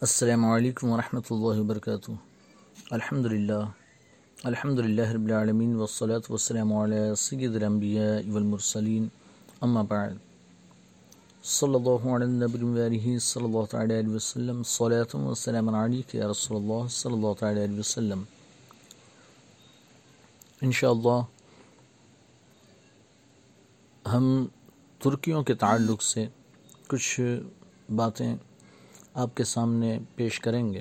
السلام علیکم ورحمۃ اللہ وبرکاتہ۔ الحمد للہ الحمد للہ رب العالمین، والصلاة والسلام علی سید الانبیاء والمرسلین، اما بعد۔ صلی اللہ علی النبی وآلہ صلی اللہ تعالی علیہ وسلم، صلاة والسلام علیک یا رسول اللہ صلی اللہ تعالی علیہ وسلم۔ انشاءاللہ، ہم ترکیوں کے تعلق سے کچھ باتیں آپ کے سامنے پیش کریں گے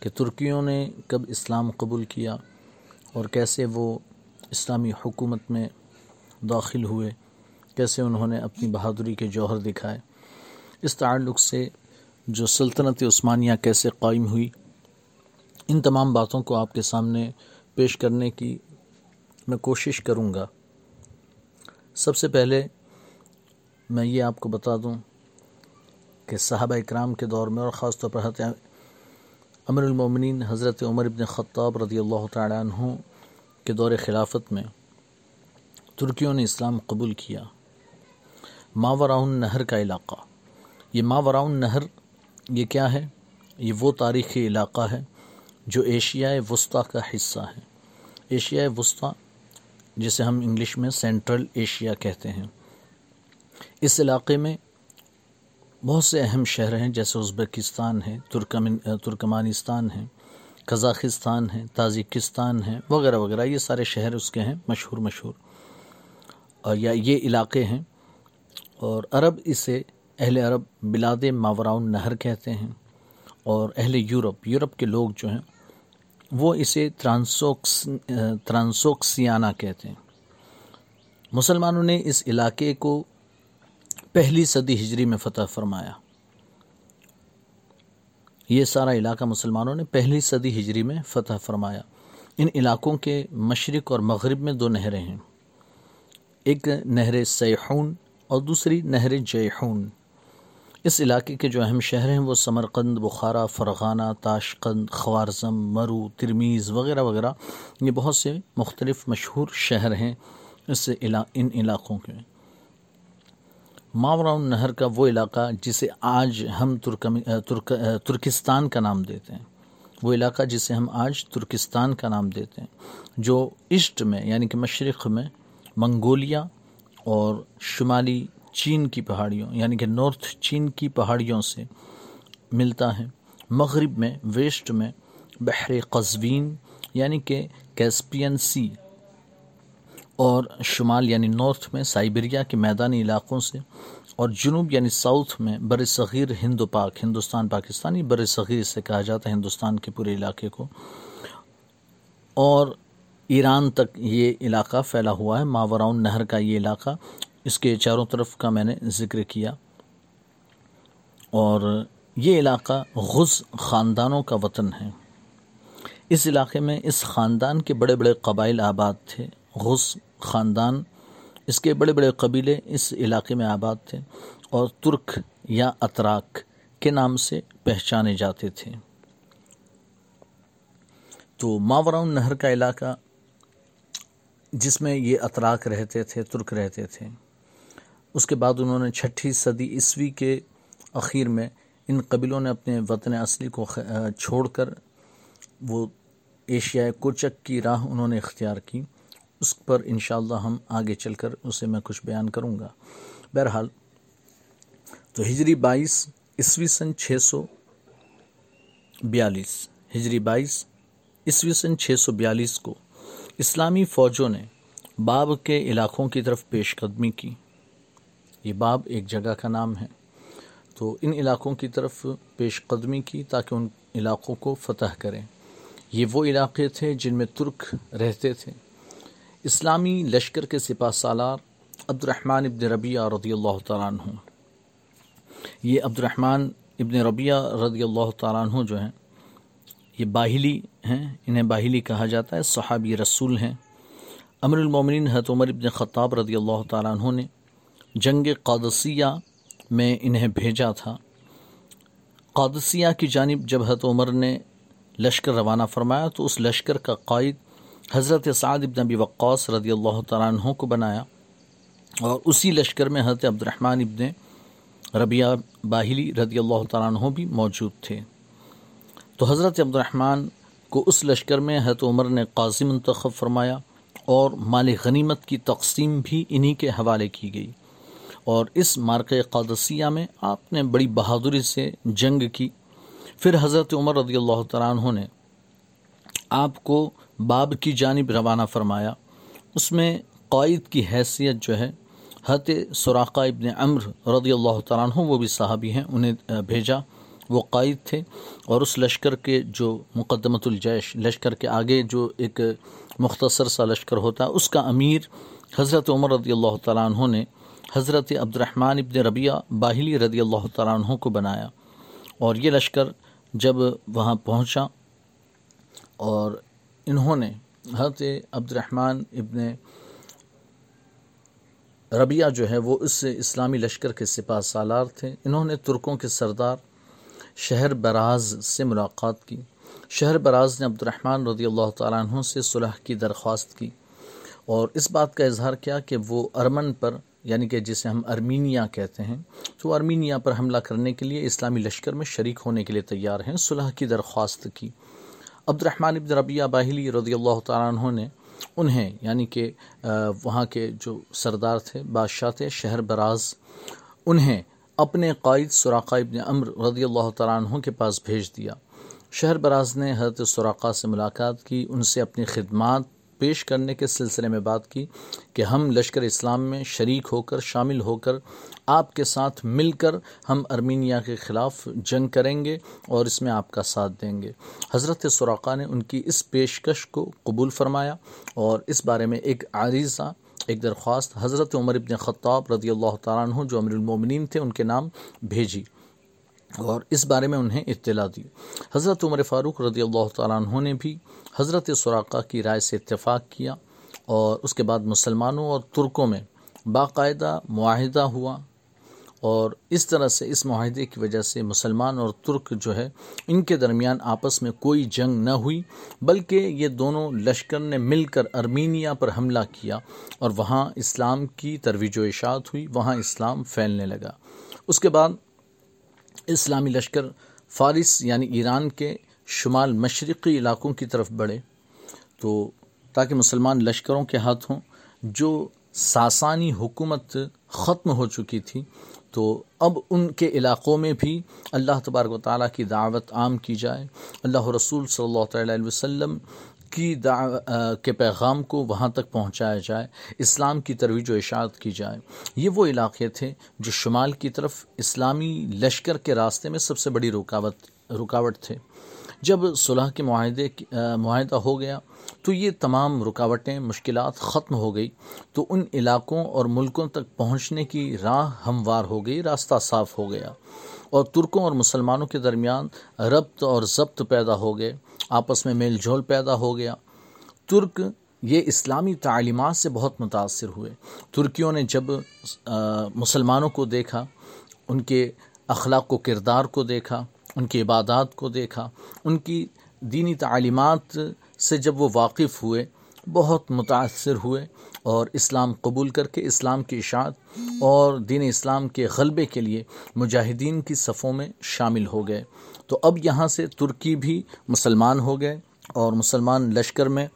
کہ ترکیوں نے کب اسلام قبول کیا اور کیسے وہ اسلامی حکومت میں داخل ہوئے، کیسے انہوں نے اپنی بہادری کے جوہر دکھائے، اس تعلق سے جو سلطنت عثمانیہ کیسے قائم ہوئی، ان تمام باتوں کو آپ کے سامنے پیش کرنے کی میں کوشش کروں گا۔ سب سے پہلے میں یہ آپ کو بتا دوں کہ صحابہ اکرام کے دور میں اور خاص طور پر حضرت امر المومنین، حضرت عمر ابن خطاب رضی اللہ تعالیٰ عنہ کے دور خلافت میں ترکیوں نے اسلام قبول کیا۔ ماوراؤن نہر کا علاقہ۔ یہ ماوراؤن نہر، یہ کیا ہے؟ یہ وہ تاریخی علاقہ ہے جو ایشیائے وسطیٰ کا حصہ ہے۔ ایشیائے وسطیٰ، جسے ہم انگلش میں سینٹرل ایشیا کہتے ہیں۔ اس علاقے میں بہت سے اہم شہر ہیں جیسے ازبکستان ہے، ترکمن، ترکمانستان ہے، قزاقستان ہے، تاجکستان ہے، وغیرہ وغیرہ۔ یہ سارے شہر اس کے ہیں، مشہور مشہور۔ اور یا یہ علاقے ہیں۔ اور عرب اسے اہل عرب بلاد ماوراؤن نہر کہتے ہیں۔ اور اہل یورپ یورپ کے لوگ جو ہیں، وہ اسے ترانسوکس ترانسوکسیانہ کہتے ہیں۔ مسلمانوں نے اس علاقے کو پہلی صدی ہجری میں فتح فرمایا۔ یہ سارا علاقہ مسلمانوں نے پہلی صدی ہجری میں فتح فرمایا۔ ان علاقوں کے مشرق اور مغرب میں دو نہریں ہیں۔ ایک نہر سیحون اور دوسری نہر جیحون۔ اس علاقے کے جو اہم شہر ہیں وہ سمرقند، بخارا، فرغانہ، تاشقند، خوارزم، مرو، ترمیز وغیرہ وغیرہ، یہ بہت سے مختلف مشہور شہر ہیں اس علا، ان علاقوں کے۔ ماوراؤن نہر کا وہ علاقہ جسے آج ہم ترک ترکستان کا نام دیتے ہیں۔ وہ علاقہ جسے ہم آج ترکستان کا نام دیتے ہیں، جو ایسٹ میں یعنی کہ مشرق میں، منگولیا اور شمالی چین کی پہاڑیوں یعنی کہ نارتھ چین کی پہاڑیوں سے ملتا ہے۔ مغرب میں، ویسٹ میں، بحر قزوین یعنی کہ کیسپین سی اور شمال یعنی نارتھ میں سائبریا کے میدانی علاقوں سے اور جنوب یعنی ساؤتھ میں بر صغیر ہند و پاک، ہندوستان، پاکستانی بر صغیر سے کہا جاتا ہے، ہندوستان کے پورے علاقے کو۔ اور ایران تک یہ علاقہ پھیلا ہوا ہے، ماوراؤن نہر کا یہ علاقہ۔ اس کے چاروں طرف کا میں نے ذکر کیا۔ اور یہ علاقہ غز خاندانوں کا وطن ہے۔ اس علاقے میں اس خاندان کے بڑے بڑے قبائل آباد تھے، غز خاندان، اس کے بڑے بڑے قبیلے اس علاقے میں آباد تھے اور ترک یا اتراک کے نام سے پہچانے جاتے تھے۔ تو ماوراؤن نہر کا علاقہ جس میں یہ اتراک رہتے تھے، ترک رہتے تھے، اس کے بعد انہوں نے چھٹی صدی عیسوی کے اخیر میں ان قبیلوں نے اپنے وطن اصلی کو چھوڑ کر وہ ایشیائے کوچک کی راہ انہوں نے اختیار کی۔ اس پر انشاءاللہ ہم آگے چل کر اسے میں کچھ بیان کروں گا۔ بہرحال، تو ہجری بائیس، عیسوی سن چھ سو بیالیس۔ ہجری بائیس، عیسوی سن چھ سو بیالیس کو اسلامی فوجوں نے باب کے علاقوں کی طرف پیش قدمی کی۔ یہ باب ایک جگہ کا نام ہے۔ تو ان علاقوں کی طرف پیش قدمی کی تاکہ ان علاقوں کو فتح کریں۔ یہ وہ علاقے تھے جن میں ترک رہتے تھے۔ اسلامی لشکر کے سپاہ سالار عبد الرحمن ابن ربیہ رضی اللہ تعالیٰ عنہ۔ یہ عبد الرحمن ابن ربیہ رضی اللہ تعالیٰ عنہ جو ہیں، یہ باہلی ہیں، انہیں باہلی کہا جاتا ہے، صحابی رسول ہیں۔ امر المومنین حضرت عمر ابن خطاب رضی اللہ تعالیٰ عنہ نے جنگ قادسیہ میں انہیں بھیجا تھا۔ قادسیہ کی جانب جب حضرت عمر نے لشکر روانہ فرمایا تو اس لشکر کا قائد حضرت سعد ابن ابی وقاص رضی اللہ تعالیٰ عنہ کو بنایا اور اسی لشکر میں حضرت عبد الرحمن ابن ربیہ باہلی رضی اللہ تعالیٰ عنہ بھی موجود تھے۔ تو حضرت عبد الرحمن کو اس لشکر میں حضرت عمر نے قاضی منتخب فرمایا اور مال غنیمت کی تقسیم بھی انہی کے حوالے کی گئی۔ اور اس مارک قادسیہ میں آپ نے بڑی بہادری سے جنگ کی۔ پھر حضرت عمر رضی اللہ تعالیٰ عنہ نے آپ کو باب کی جانب روانہ فرمایا۔ اس میں قائد کی حیثیت جو ہے حت سراقہ ابن امر رضی اللہ تعالیٰ عنہ، وہ بھی صحابی ہیں، انہیں بھیجا۔ وہ قائد تھے اور اس لشکر کے جو مقدمت الجیش، لشکر کے آگے جو ایک مختصر سا لشکر ہوتا ہے اس کا امیر حضرت عمر رضی اللہ تعالیٰ عنہ نے حضرت عبد الرحمن ابن ربیہ باہلی رضی اللہ تعالیٰ عنہ کو بنایا۔ اور یہ لشکر جب وہاں پہنچا اور انہوں نے حضرت عبد الرحمن ابن ربیہ جو ہے وہ اس اسلامی لشکر کے سپاہ سالار تھے۔ انہوں نے ترکوں کے سردار شہر براز سے ملاقات کی۔ شہر براز نے عبد الرحمن رضی اللہ تعالیٰ عنہ سے صلح کی درخواست کی اور اس بات کا اظہار کیا کہ وہ ارمن پر یعنی کہ جسے ہم ارمینیا کہتے ہیں، تو ارمینیا پر حملہ کرنے کے لیے اسلامی لشکر میں شریک ہونے کے لیے تیار ہیں، صلح کی درخواست کی۔ عبد الرحمن ابن ربیہ باہلی رضی اللہ تعالیٰ عنہ نے انہیں یعنی کہ وہاں کے جو سردار تھے، بادشاہ تھے، شہر براز، انہیں اپنے قائد سراقہ ابن امر رضی اللہ تعالیٰ عنہ کے پاس بھیج دیا۔ شہر براز نے حضرت سراقہ سے ملاقات کی، ان سے اپنی خدمات پیش کرنے کے سلسلے میں بات کی کہ ہم لشکر اسلام میں شریک ہو کر، شامل ہو کر آپ کے ساتھ مل کر ہم ارمینیا کے خلاف جنگ کریں گے اور اس میں آپ کا ساتھ دیں گے۔ حضرت سراقہ نے ان کی اس پیشکش کو قبول فرمایا اور اس بارے میں ایک عریضہ، ایک درخواست حضرت عمر ابن خطاب رضی اللہ تعالیٰ عنہ جو امیر المومنین تھے، ان کے نام بھیجی۔ اور اس بارے میں انہیں اطلاع دی۔ حضرت عمر فاروق رضی اللہ تعالیٰ عنہ نے بھی حضرت سراقہ کی رائے سے اتفاق کیا اور اس کے بعد مسلمانوں اور ترکوں میں باقاعدہ معاہدہ ہوا اور اس طرح سے اس معاہدے کی وجہ سے مسلمان اور ترک جو ہے، ان کے درمیان آپس میں کوئی جنگ نہ ہوئی، بلکہ یہ دونوں لشکر نے مل کر ارمینیا پر حملہ کیا اور وہاں اسلام کی ترویج و اشاعت ہوئی، وہاں اسلام پھیلنے لگا۔ اس کے بعد اسلامی لشکر فارس یعنی ایران کے شمال مشرقی علاقوں کی طرف بڑھے۔ تو تاکہ مسلمان لشکروں کے ہاتھوں جو ساسانی حکومت ختم ہو چکی تھی، تو اب ان کے علاقوں میں بھی اللہ تبارک و تعالیٰ کی دعوت عام کی جائے۔ اللہ رسول صلی اللہ تعالیٰ علیہ وسلم کی کے پیغام کو وہاں تک پہنچایا جائے، اسلام کی ترویج و اشاعت کی جائے۔ یہ وہ علاقے تھے جو شمال کی طرف اسلامی لشکر کے راستے میں سب سے بڑی رکاوٹ رکاوٹ تھے۔ جب صلح کے معاہدے معاہدہ ہو گیا تو یہ تمام رکاوٹیں، مشکلات ختم ہو گئی۔ تو ان علاقوں اور ملکوں تک پہنچنے کی راہ ہموار ہو گئی، راستہ صاف ہو گیا۔ اور ترکوں اور مسلمانوں کے درمیان ربط اور ضبط پیدا ہو گئے۔ آپس میں میل جول پیدا ہو گیا۔ ترک یہ اسلامی تعلیمات سے بہت متاثر ہوئے۔ ترکیوں نے جب مسلمانوں کو دیکھا، ان کے اخلاق و کردار کو دیکھا، ان کی عبادات کو دیکھا، ان کی دینی تعلیمات سے جب وہ واقف ہوئے، بہت متاثر ہوئے اور اسلام قبول کر کے، اسلام کی اشاعت اور دین اسلام کے غلبے کے لیے مجاہدین کی صفوں میں شامل ہو گئے۔ تو اب یہاں سے ترکی بھی مسلمان ہو گئے اور مسلمان لشکر میں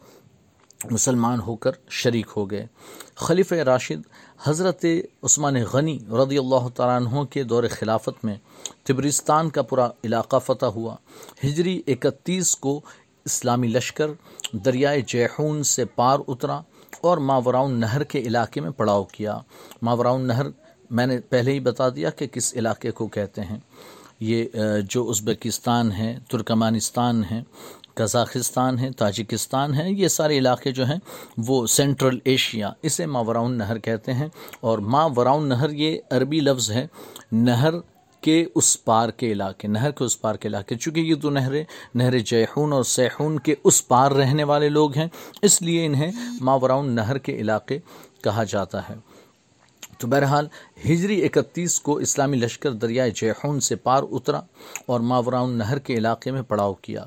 مسلمان ہو کر شریک ہو گئے۔ خلیف راشد حضرت عثمان غنی رضی اللہ تعالیٰ عنہ کے دور خلافت میں تبرستان کا پورا علاقہ فتح ہوا۔ ہجری اکتیس کو اسلامی لشکر دریائے جیحون سے پار اترا اور ماوراؤن نہر کے علاقے میں پڑاؤ کیا۔ ماوراؤن نہر میں نے پہلے ہی بتا دیا کہ کس علاقے کو کہتے ہیں۔ یہ جو ازبکستان ہے ترکمانستان ہے کزاخستان ہے تاجکستان ہے یہ سارے علاقے جو ہیں، وہ سینٹرل ایشیا، اسے ماوراؤن نہر کہتے ہیں۔ اور ماوراؤن نہر یہ عربی لفظ ہے، نہر کے اس پار کے علاقے، نہر کے اس پار کے علاقے۔ چونکہ یہ دو نہریں، نہر جیحون اور سیحون کے اس پار رہنے والے لوگ ہیں، اس لیے انہیں ماوراؤن نہر کے علاقے کہا جاتا ہے۔ تو بہرحال ہجری اکتیس کو اسلامی لشکر دریائے جیحون سے پار اترا اور ماوراؤن نہر کے علاقے میں پڑاؤ کیا۔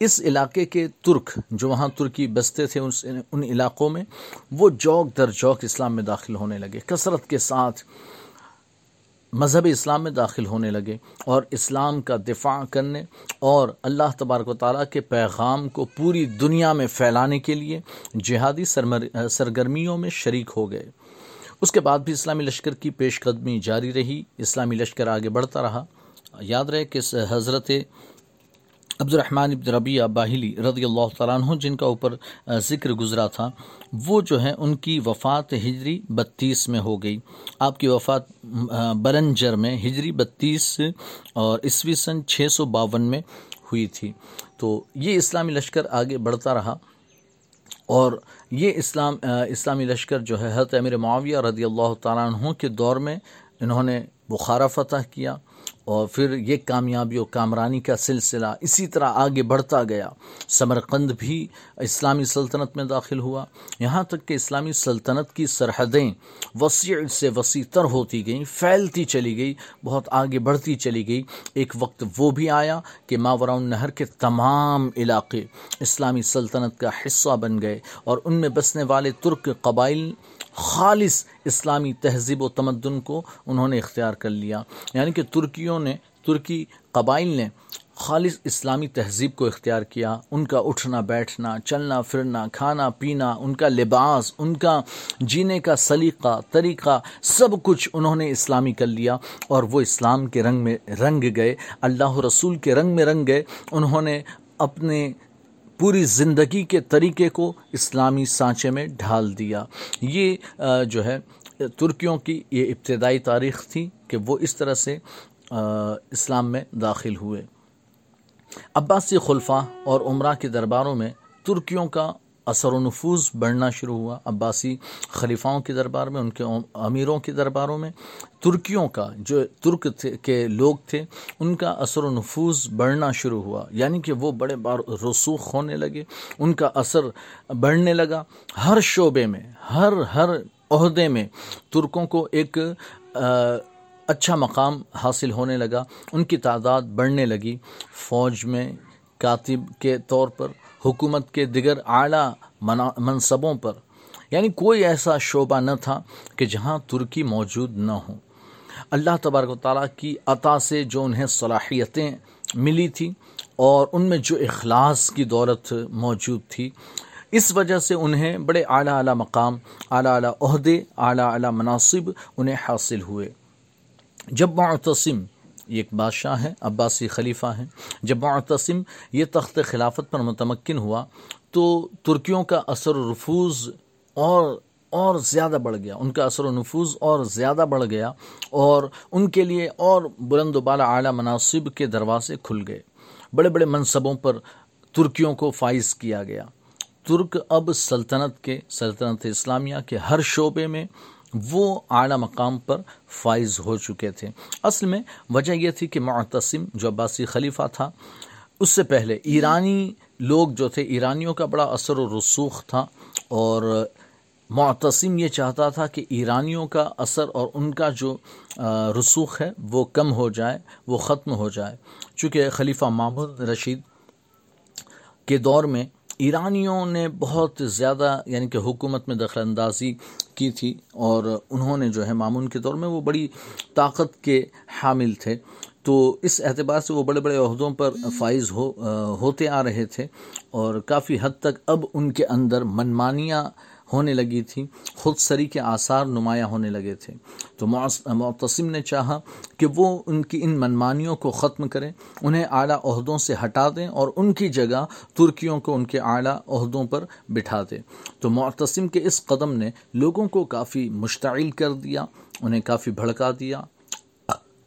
اس علاقے کے ترک جو وہاں ترکی بستے تھے ان علاقوں میں، وہ جوک در جوک اسلام میں داخل ہونے لگے۔ کثرت کے ساتھ مذہب اسلام میں داخل ہونے لگے اور اسلام کا دفاع کرنے اور اللہ تبارک و تعالیٰ کے پیغام کو پوری دنیا میں پھیلانے کے لیے جہادی سرگرمیوں میں شریک ہو گئے۔ اس کے بعد بھی اسلامی لشکر کی پیش قدمی جاری رہی، اسلامی لشکر آگے بڑھتا رہا۔ یاد رہے کہ حضرت عبد الرحمن ابن ربیہ باہلی رضی اللہ تعالیٰ عنہ، جن کا اوپر ذکر گزرا تھا، وہ جو ہے ان کی وفات ہجری بتیس میں ہو گئی۔ آپ کی وفات برنجر میں ہجری بتیس اور عیسوی سن چھ سو باون میں ہوئی تھی۔ تو یہ اسلامی لشکر آگے بڑھتا رہا۔ اور یہ اسلام اسلامی لشکر جو ہے، حضرت امیر معاویہ رضی اللہ تعالیٰ عنہ کے دور میں انہوں نے بخارا فتح کیا۔ اور پھر یہ کامیابی و کامرانی کا سلسلہ اسی طرح آگے بڑھتا گیا۔ سمرقند بھی اسلامی سلطنت میں داخل ہوا۔ یہاں تک کہ اسلامی سلطنت کی سرحدیں وسیع سے وسیع تر ہوتی گئیں، پھیلتی چلی گئی، بہت آگے بڑھتی چلی گئی۔ ایک وقت وہ بھی آیا کہ ماوراؤن نہر کے تمام علاقے اسلامی سلطنت کا حصہ بن گئے اور ان میں بسنے والے ترک قبائل خالص اسلامی تہذیب و تمدن کو انہوں نے اختیار کر لیا۔ یعنی کہ ترکیوں نے، ترکی قبائل نے خالص اسلامی تہذیب کو اختیار کیا۔ ان کا اٹھنا، بیٹھنا، چلنا، پھرنا، کھانا، پینا، ان کا لباس، ان کا جینے کا سلیقہ، طریقہ، سب کچھ انہوں نے اسلامی کر لیا۔ اور وہ اسلام کے رنگ میں رنگ گئے، اللہ رسول کے رنگ میں رنگ گئے۔ انہوں نے اپنے پوری زندگی کے طریقے کو اسلامی سانچے میں ڈھال دیا۔ یہ جو ہے، ترکیوں کی یہ ابتدائی تاریخ تھی کہ وہ اس طرح سے اسلام میں داخل ہوئے۔ عباسی خلفہ اور عمرہ کے درباروں میں ترکیوں کا اثر و نفوذ بڑھنا شروع ہوا عباسی خلیفاؤں کے دربار میں، ان کے امیروں کے درباروں میں، ترکیوں کا جو ترک تھے، کے لوگ تھے، ان کا اثر و نفوذ بڑھنا شروع ہوا۔ یعنی کہ وہ بڑے بار رسوخ ہونے لگے، ان کا اثر بڑھنے لگا۔ ہر شعبے میں، ہر ہر عہدے میں ترکوں کو ایک اچھا مقام حاصل ہونے لگا۔ ان کی تعداد بڑھنے لگی۔ فوج میں کاتب کے طور پر حکومت کے دیگر اعلیٰ منصبوں پر۔ یعنی کوئی ایسا شعبہ نہ تھا کہ جہاں ترکی موجود نہ ہوں اللہ تبارک و تعالیٰ کی عطا سے جو انہیں صلاحیتیں ملی تھی اور ان میں جو اخلاص کی دولت موجود تھی، اس وجہ سے انہیں بڑے اعلیٰ اعلیٰ مقام، اعلیٰ اعلیٰ عہدے، اعلیٰ اعلیٰ مناسب انہیں حاصل ہوئے۔ جب معتصم یہ ایک بادشاہ ہے عباسی خلیفہ ہیں۔ جب معتصم یہ تخت خلافت پر متمکن ہوا تو ترکیوں کا اثر و رفوز اور اور زیادہ بڑھ گیا۔ ان کا اثر و نفوذ اور زیادہ بڑھ گیا اور ان کے لیے اور بلند و بالا اعلیٰ مناسب کے دروازے کھل گئے۔ بڑے بڑے منصبوں پر ترکیوں کو فائز کیا گیا۔ ترک اب سلطنت کے، سلطنت اسلامیہ کے ہر شعبے میں وہ اعلیٰ مقام پر فائز ہو چکے تھے۔ اصل میں وجہ یہ تھی کہ معتصم جو عباسی خلیفہ تھا، اس سے پہلے ایرانی لوگ جو تھے، ایرانیوں کا بڑا اثر و رسوخ تھا اور معتصم یہ چاہتا تھا کہ ایرانیوں کا اثر اور ان کا جو رسوخ ہے، وہ کم ہو جائے، وہ ختم ہو جائے۔ چونکہ خلیفہ محمود رشید کے دور میں ایرانیوں نے بہت زیادہ یعنی کہ حکومت میں دخل اندازی کی تھی اور انہوں نے جو ہے معمون کے دور میں وہ بڑی طاقت کے حامل تھے۔ تو اس اعتبار سے وہ بڑے بڑے عہدوں پر فائز ہو ہوتے آ رہے تھے اور کافی حد تک اب ان کے اندر منمانیاں ہونے لگی تھی، خود سری کے آثار نمایاں ہونے لگے تھے۔ تو معتصم نے چاہا کہ وہ ان کی، ان منمانیوں کو ختم کریں، انہیں اعلیٰ عہدوں سے ہٹا دیں اور ان کی جگہ ترکیوں کو ان کے اعلیٰ عہدوں پر بٹھا دیں۔ تو معتصم کے اس قدم نے لوگوں کو کافی مشتعل کر دیا، انہیں کافی بھڑکا دیا۔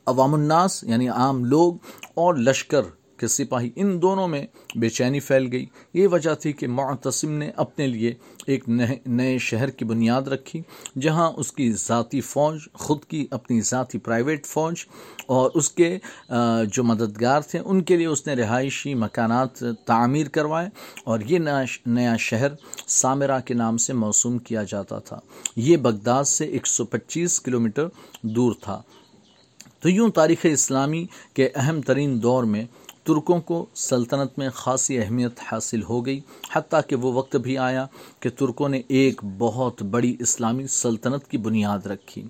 عوام الناس یعنی عام لوگ اور لشکر کہ سپاہی ان دونوں میں بے چینی پھیل گئی۔ یہ وجہ تھی کہ معتصم نے اپنے لیے ایک نئے شہر کی بنیاد رکھی، جہاں اس کی ذاتی فوج، خود کی اپنی ذاتی پرائیویٹ فوج اور اس کے جو مددگار تھے، ان کے لیے اس نے رہائشی مکانات تعمیر کروائے اور یہ نیا شہر سامرا کے نام سے موسوم کیا جاتا تھا۔ یہ بغداد سے ایک سو پچیس کلومیٹر دور تھا۔ تو یوں تاریخ اسلامی کے اہم ترین دور میں ترکوں کو سلطنت میں خاصی اہمیت حاصل ہو گئی۔ حتیٰ کہ وہ وقت بھی آیا کہ ترکوں نے ایک بہت بڑی اسلامی سلطنت کی بنیاد رکھی۔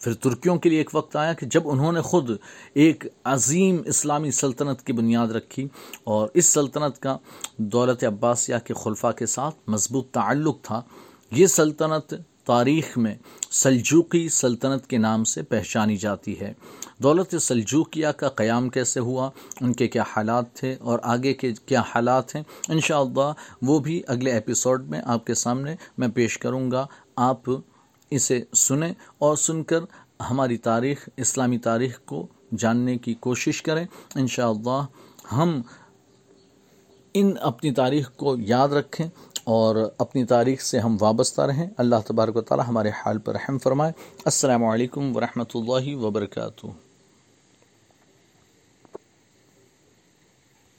پھر ترکیوں کے لیے ایک وقت آیا کہ جب انہوں نے خود ایک عظیم اسلامی سلطنت کی بنیاد رکھی اور اس سلطنت کا دولت عباسیہ کے خلفہ کے ساتھ مضبوط تعلق تھا، یہ سلطنت تاریخ میں سلجوقی سلطنت کے نام سے پہچانی جاتی ہے۔ دولت سلجوکیہ کا قیام کیسے ہوا؟ ان کے کیا حالات تھے؟ اور آگے کے کیا حالات ہیں؟ انشاءاللہ وہ بھی اگلے ایپیسوڈ میں آپ کے سامنے میں پیش کروں گا۔ آپ اسے سنیں اور سن کر ہماری تاریخ، اسلامی تاریخ کو جاننے کی کوشش کریں۔ انشاءاللہ ہم ان اپنی تاریخ کو یاد رکھیں۔ اور اپنی تاریخ سے ہم وابستہ رہیں۔ اللہ تبارک و تعالی ہمارے حال پر رحم فرمائے۔ السلام علیکم ورحمۃ اللہ وبرکاتہ۔